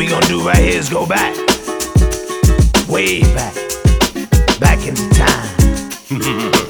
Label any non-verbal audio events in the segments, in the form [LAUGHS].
we gonna do right here is go back. Way back. Back into time. [LAUGHS]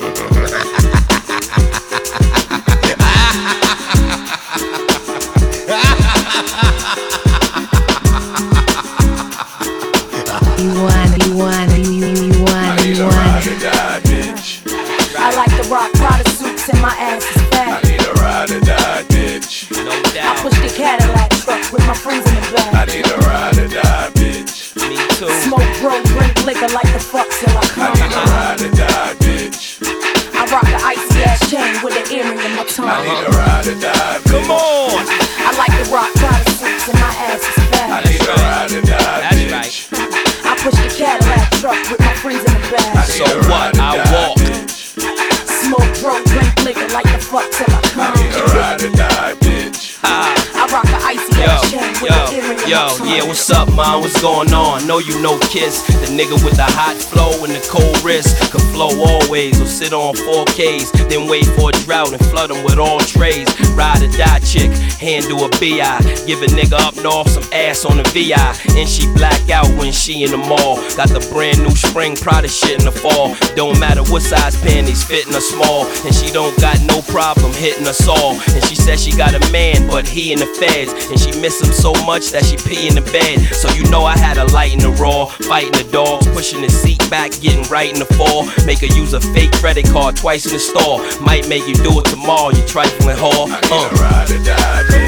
yeah, what's up, man? What's going on? Know you know Kiss, the nigga with the hot flow and the cold wrist. Could flow always or sit on 4Ks, then wait for a drought and flood them with all trays. Ride or die chick, Hand handle a BI. Give a nigga up north some ass on the VI. And she black out when she in the mall. Got the brand new spring Prada shit in the fall. Don't matter what size panties, fitting her small. And she don't got no problem hitting us all. And she said she got a man, but he in the feds. And she miss him so much that she pee in the bed. So you know I had a light in the raw, fighting the dogs, pushing the seat back, getting right in the fall. Make her use a fake credit card twice in the store. Might make you do it tomorrow, you trifling whore. Uh. ride or die,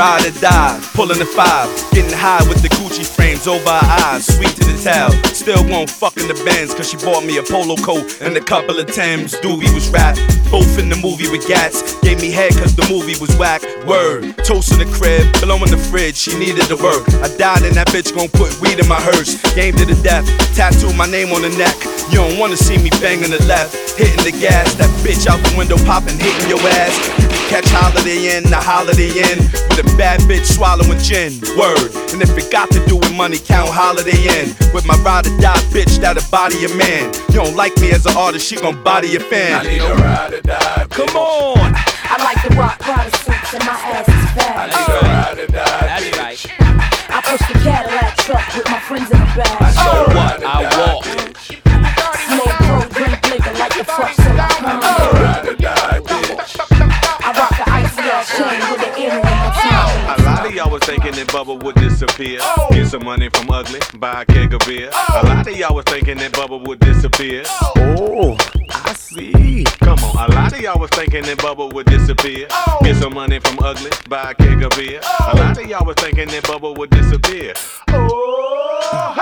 ride or die, pulling the five, getting high with the Gucci frames over her eyes, sweet to the towel. Still won't fuck in the Benz, cause she bought me a polo coat and a couple of Timbs. Doobie was rap, both in the movie with gats. Gave me head cause the movie was whack. Word, toast in the crib, blowing the fridge, she needed to work. I died and that bitch gon' put weed in my hearse. Game to the death, tattoo my name on the neck. You don't wanna see me banging the left, hitting the gas. That bitch out the window popping, hitting your ass. Catch Holiday Inn, the Holiday Inn. With a bad bitch swallowing gin. Word. And if it got to do with money, count Holiday Inn. With my ride or die bitch that'll body a man. You don't like me as an artist, she gon' body your fan. I need a ride or die, Come on. I like the rock Prada suits and my ass is fat. ride or die, That's right. I push the Cadillac truck with my friends in the back. So what? I oh. walk. Bubba would disappear. Get some money from Ugly, buy a keg of beer. A lot of y'all was thinking that Bubba would disappear. Oh, I see. Come on, a lot of y'all was thinking that Bubba would disappear. Get some money from Ugly, buy a keg of beer. A lot of y'all was thinking that Bubba would disappear. Oh,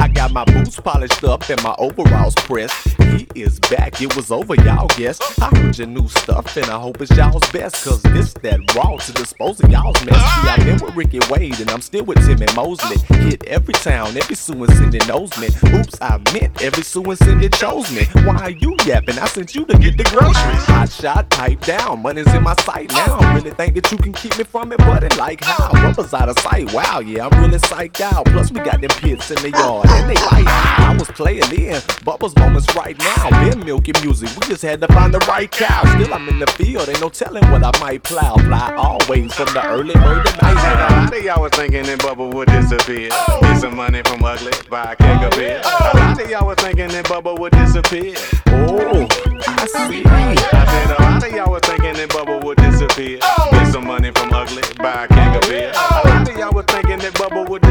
I got my boots polished up and my overalls pressed. He is back, it was over, y'all guess. I heard your new stuff and I hope it's y'all's best. Cause this that raw to dispose of y'all's mess. See, I've been with Rico Wade and I'm still with Tim and Mosley. Hit every town, every Sue and Cindy knows me. Oops, I meant every Sue and Cindy chose me. Why are you yapping? I sent you to get the groceries. Hot shot, pipe down, money's in my sight now. I Really think that you can keep me from it, buddy? Like how? Rubbers out of sight, wow, yeah, I'm really psyched out. Plus, we got them pits in the yard they I was playing in Bubba's moments right now. Been milking music, we just had to find the right cow. Still, I'm in the field, ain't no telling what I might plow. Fly always from the early bird to And a night. lot of y'all was thinking that Bubba would disappear. Oh. Get some money from Ugly, buy a keg of beer. A lot of y'all was thinking that Bubba would disappear. Oh, I see. I said a lot of y'all was thinking that Bubba would disappear. Oh. Get some money from Ugly, buy a keg of beer. A lot of y'all was thinking that Bubba would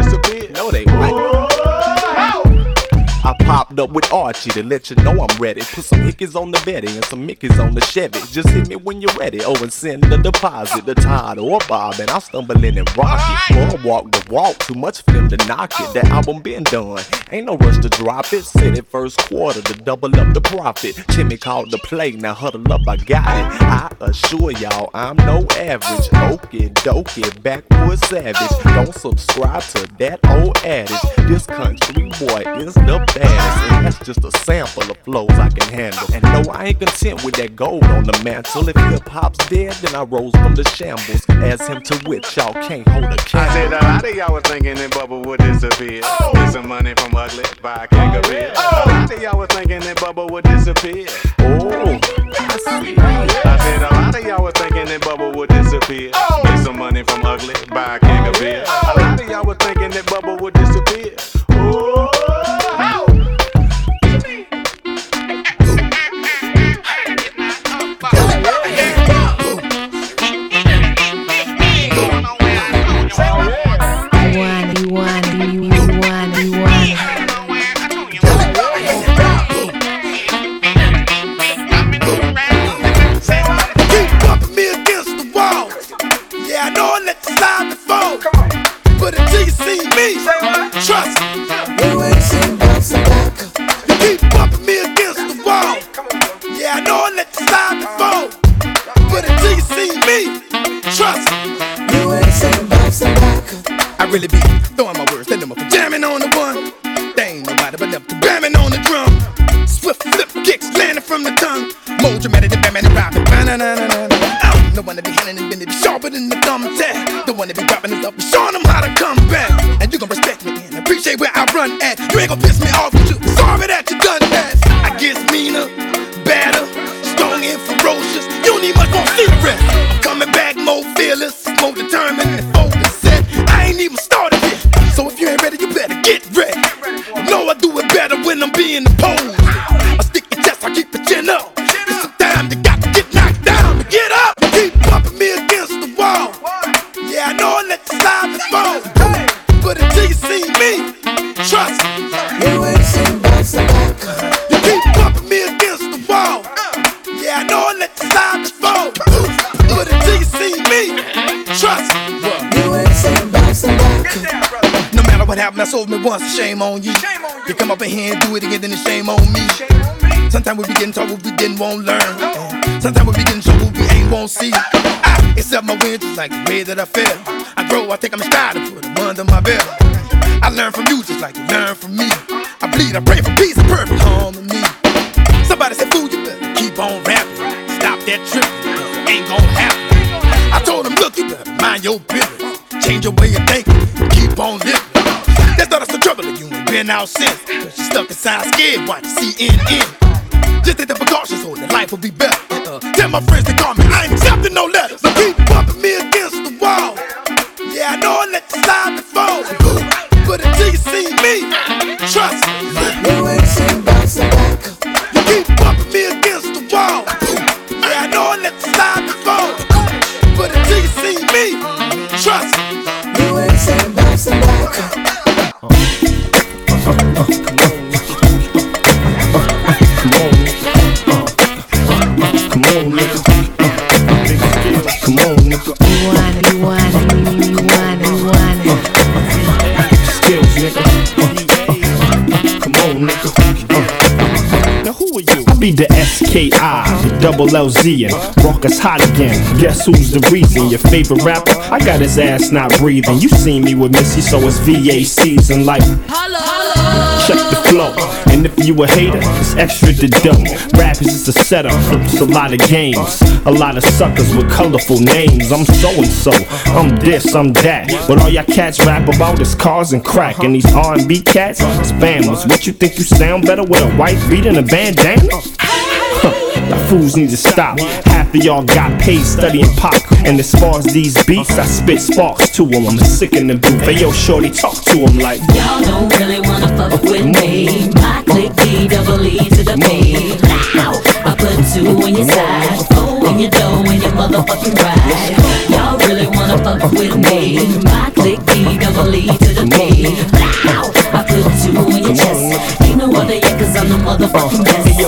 popped up with Archie to let you know I'm ready. Put some hickeys on the Betty and some Mickeys on the Chevy. Just hit me when you're ready. Oh, and send the deposit, the Todd or Bob, and I'll stumble in and rock it. Boy, walk the walk, too much for them to knock it. That album been done, ain't no rush to drop it. Said it first quarter to double up the profit. Timmy called the play, now huddle up, I got it. I assure y'all, I'm no average. Okie dokie, backwoods savage. Don't subscribe to that old adage. This country boy is the baddest. And that's just a sample of flows I can handle. And no, I ain't content with that gold on the mantle. If hip hop's dead, then I rose from the shambles. As him to which y'all can't hold a I said a lot of y'all was thinking that Bubba would disappear. Oh. Get some money from Ugly, buy a king of beer. Oh. A lot of y'all was thinking that Bubba would disappear. Oh, I see. I said a lot of y'all was thinking that Bubba would disappear. Oh. Get some money from Ugly, buy a king of beer. A lot of y'all was thinking that Bubba would disappear. Ooh. His up, showing them how to come back. And you gon' respect me and appreciate where I run at. You ain't gon' piss me off, but you sorry that you done that. I get meaner, badder, strong and ferocious. You don't need much more secret. I'm coming back more fearless, what happened, I sold me once, shame on you. You come up in here and do it again, then it's shame on me. Sometimes we be getting told what we didn't want to learn. Sometimes we be getting shown what we ain't won't see. I accept my wins just like the way that I feel. I grow, I take them stride and put them under my belt. I learn from you just like you learn from me. I bleed, I pray for peace and perfect harmony. Somebody said, fool, you better keep on rapping. Stop that tripping, ain't gon' happen. I told him, look, you better mind your business. Change your way of thinking, been out since. Cause you stuck inside scared, watch CNN. Just take the precautions so that life will be better. Uh, tell my friends to call me, I ain't accepting no letters. So keep bumping me against the wall. Yeah, I know I let the slide before. But until you see me, trust me. You ain't seen You keep bumping me against the wall. Yeah, I know I let the slide before. But until you see me, trust me. You ain't seen Come on, double LZ, and Raucous hot again. Guess who's the reason? Your favorite rapper? I got his ass not breathing. You seen me with Missy, so it's VA season. Like, check the flow. And if you a hater, it's extra to dumb. Rap is just a setup, it's a lot of games. A lot of suckers with colorful names. I'm so and so, I'm this, I'm that. But all y'all cats rap about is cars and crack. And these R&B cats, spammers. What you think you sound better with a white beat and a bandana? Fools need to stop. Half of y'all got paid studying pop. And as far as these beats, I spit sparks to them. I'm sick in the booth. Hey, yo, shorty, talk to them like. Y'all don't really wanna fuck uh, with me. My click D double E to the P. Now I put two in your side, four in your dough and your motherfucking ride. Y'all really wanna fuck with me? My click D double E to the P. Now I put two in your chest.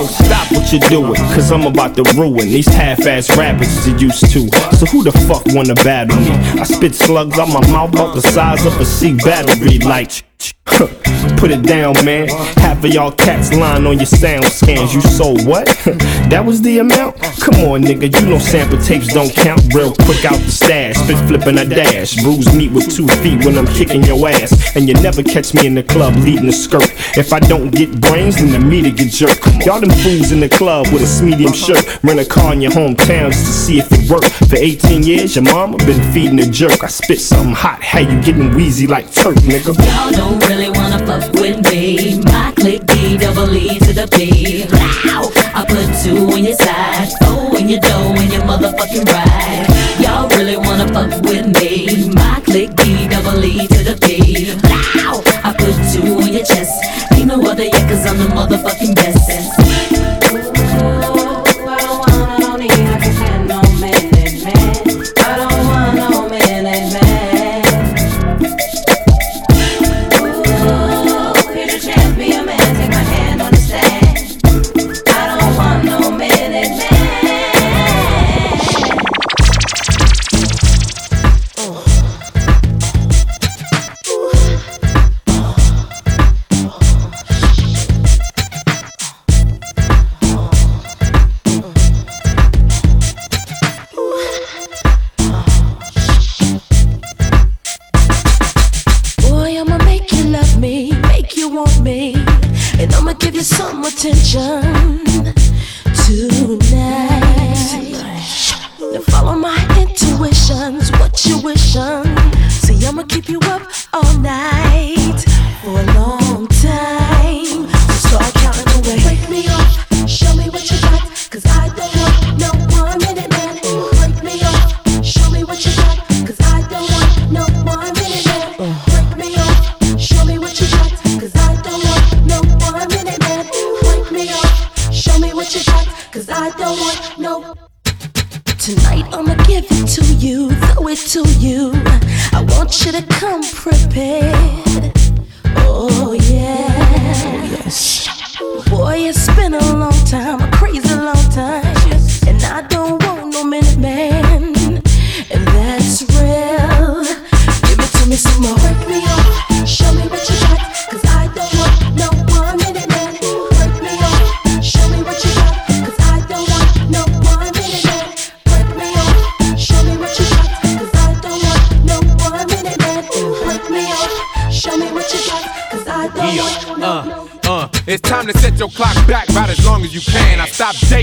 Stop what you're doing, cause I'm about to ruin these half-ass rappers you used to. So who the fuck wanna battle me? I spit slugs out my mouth about the size of a C battery, like [LAUGHS] Put it down, man. Half of y'all cats lying on your sound scans. You sold what? [LAUGHS] that was the amount? Come on, nigga. You know sample tapes don't count. Real quick out the stash. Spit flipping a dash. Bruise meat with two feet when I'm kicking your ass. And you never catch me in the club leading the skirt. If I don't get brains, then the meter get jerked. Y'all them fools in the club with a medium shirt. Rent a car in your hometown just to see if it work. For 18 years, your mama been feeding a jerk. I spit something hot. How you getting wheezy like Turk, nigga? Don't really wanna fuck with me. My click D double E to the P. Wow. I put two in your side, four in your dough, and your motherfucking ride. Y'all really wanna fuck with me. My click D double E to the P. Wow. I put two in your chest. Ain't no other yet, cause I'm the motherfucking best.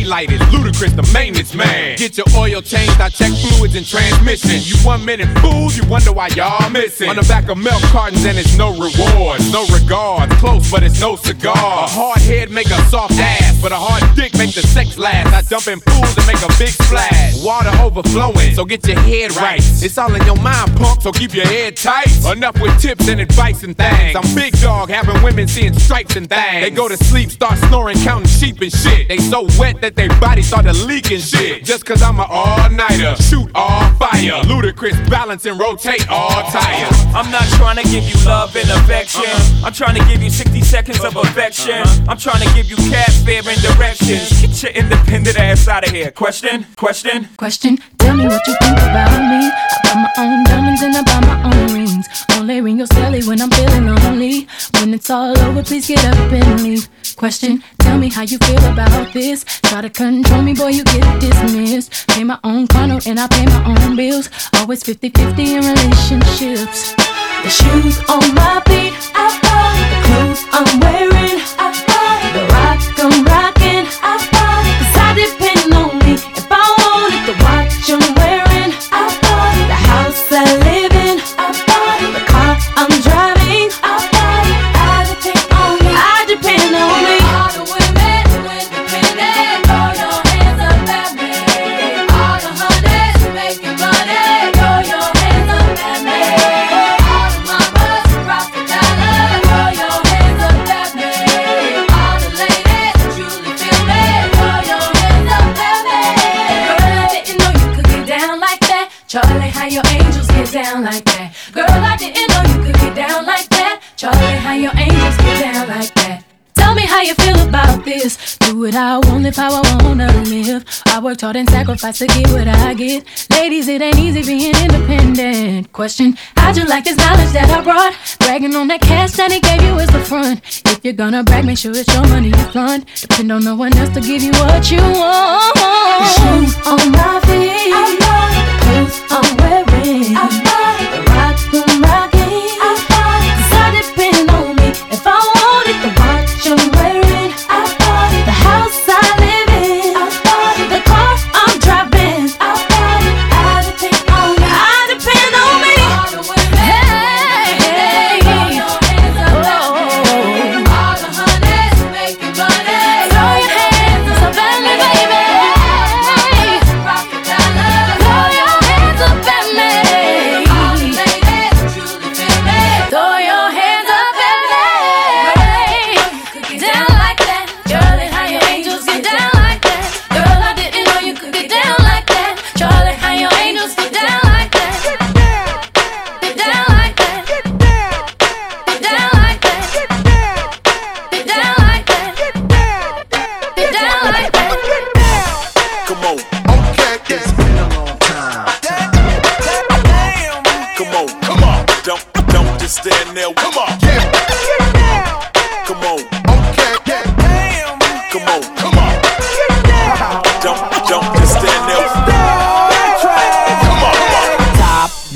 Daylight, it's Ludacris, the maintenance man. Get your oil changed, I check fluids and transmission. You one minute fools, you wonder why y'all missing. On the back of milk cartons, and it's no rewards, no regards. Close, but it's no cigar. A hard head make a soft ass, but a hard dick make the sex last. I jump in pools and make a big splash. Water overflowing, so get your head right. It's all in your mind, punk, so keep your head tight. Enough with tips and advice and things. I'm big dog, having women seeing stripes and things. They go to sleep, start snoring, counting sheep and shit. They so wet that their body started leaking shit. Just cause I'm an all-nighter, shoot all fire. Ludacris balance and rotate all tires. I'm not trying to give you love and affection. I'm trying to give you 60 seconds of affection. I'm trying to give you cab fare and directions. Get your independent ass out of here. Question? Question? Question, tell me what you think about me. I buy my own diamonds and I buy my own rings. Only ring your celly when I'm feeling lonely. When it's all over, please get up and leave. Question, tell me how you feel about this. Try to control me, boy, you get dismissed. Pay my own condo and I pay my own bills. Always 50 50 in relationships. The shoes on my feet, I buy. The clothes I'm wearing, I Charlie, how your angels get down like that. Tell me how you feel about this. Do it how I want, live how I wanna live. I worked hard and sacrificed to get what I get. Ladies, it ain't easy being independent. Question: How'd you like this knowledge that I brought? Bragging on that cash that he gave you is the front. If you're gonna brag, make sure it's your money you fund. Depend on no one else to give you what you want. Shoes on my feet, clothes I'm wearing.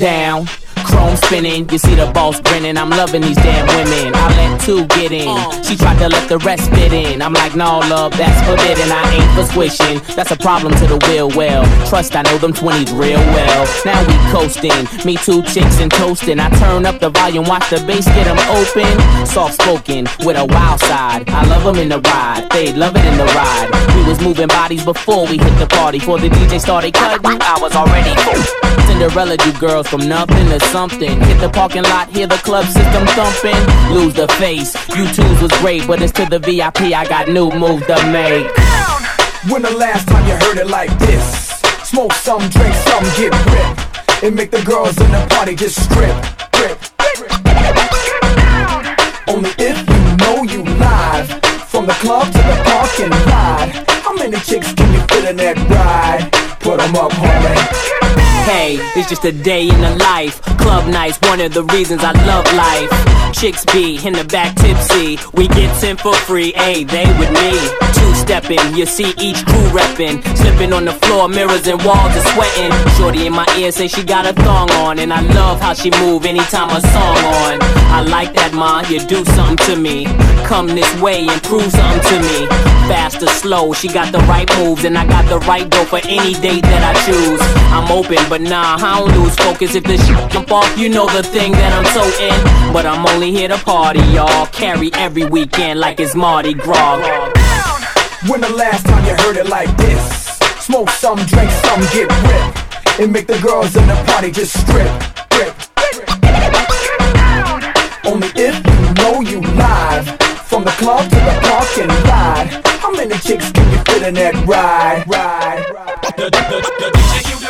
Down. Chrome spinning, you see the boss grinning. I'm loving these damn women. I let two get in. She tried to let the rest fit in. I'm like, no, love, that's forbidden. I ain't for squishing. That's a problem to the will well. Trust, I know them 20s real well. Now we coasting. Me two chicks and toasting. I turn up the volume, watch the bass get them open. Soft spoken with a wild side. I love them in the ride. They love it in the ride. We was moving bodies before we hit the party. Before the DJ started cutting, I was already Cinderella, you girls from nothing to something. Hit the parking lot, hear the club system thumping. Lose the face. You twos was great, but it's to the VIP. I got new moves to make. When the last time you heard it like this? Smoke some, drink some, get ripped. And make the girls in the party just strip, strip. Only if you know you live. From the club to the parking ride. How many chicks can you fit in that ride? Put 'em up, homie. Hey, it's just a day in the life. Club nights, one of the reasons I love life. Chicks be in the back tipsy. We get in for free, hey, they with me. Two stepping, you see each crew reppin'. Slipping on the floor, mirrors and walls are sweating. Shorty in my ear say she got a thong on. And I love how she move anytime a song on. I like that, ma, you do something to me. Come this way and prove something to me. Fast or slow, she got the right moves. And I got the right dough for any date that I choose. I'm open, but nah, I don't lose focus. If this shit jump off, you know the thing that I'm so in. But I'm only here to party, y'all. Carry every weekend like it's Mardi Gras. When the last time you heard it like this? Smoke some, drink some, get ripped. And make the girls in the party just strip, strip. Only if you know you live. From the club to the parking ride. How many chicks can you fit in that ride? Ride, ride. The, the, the DJ you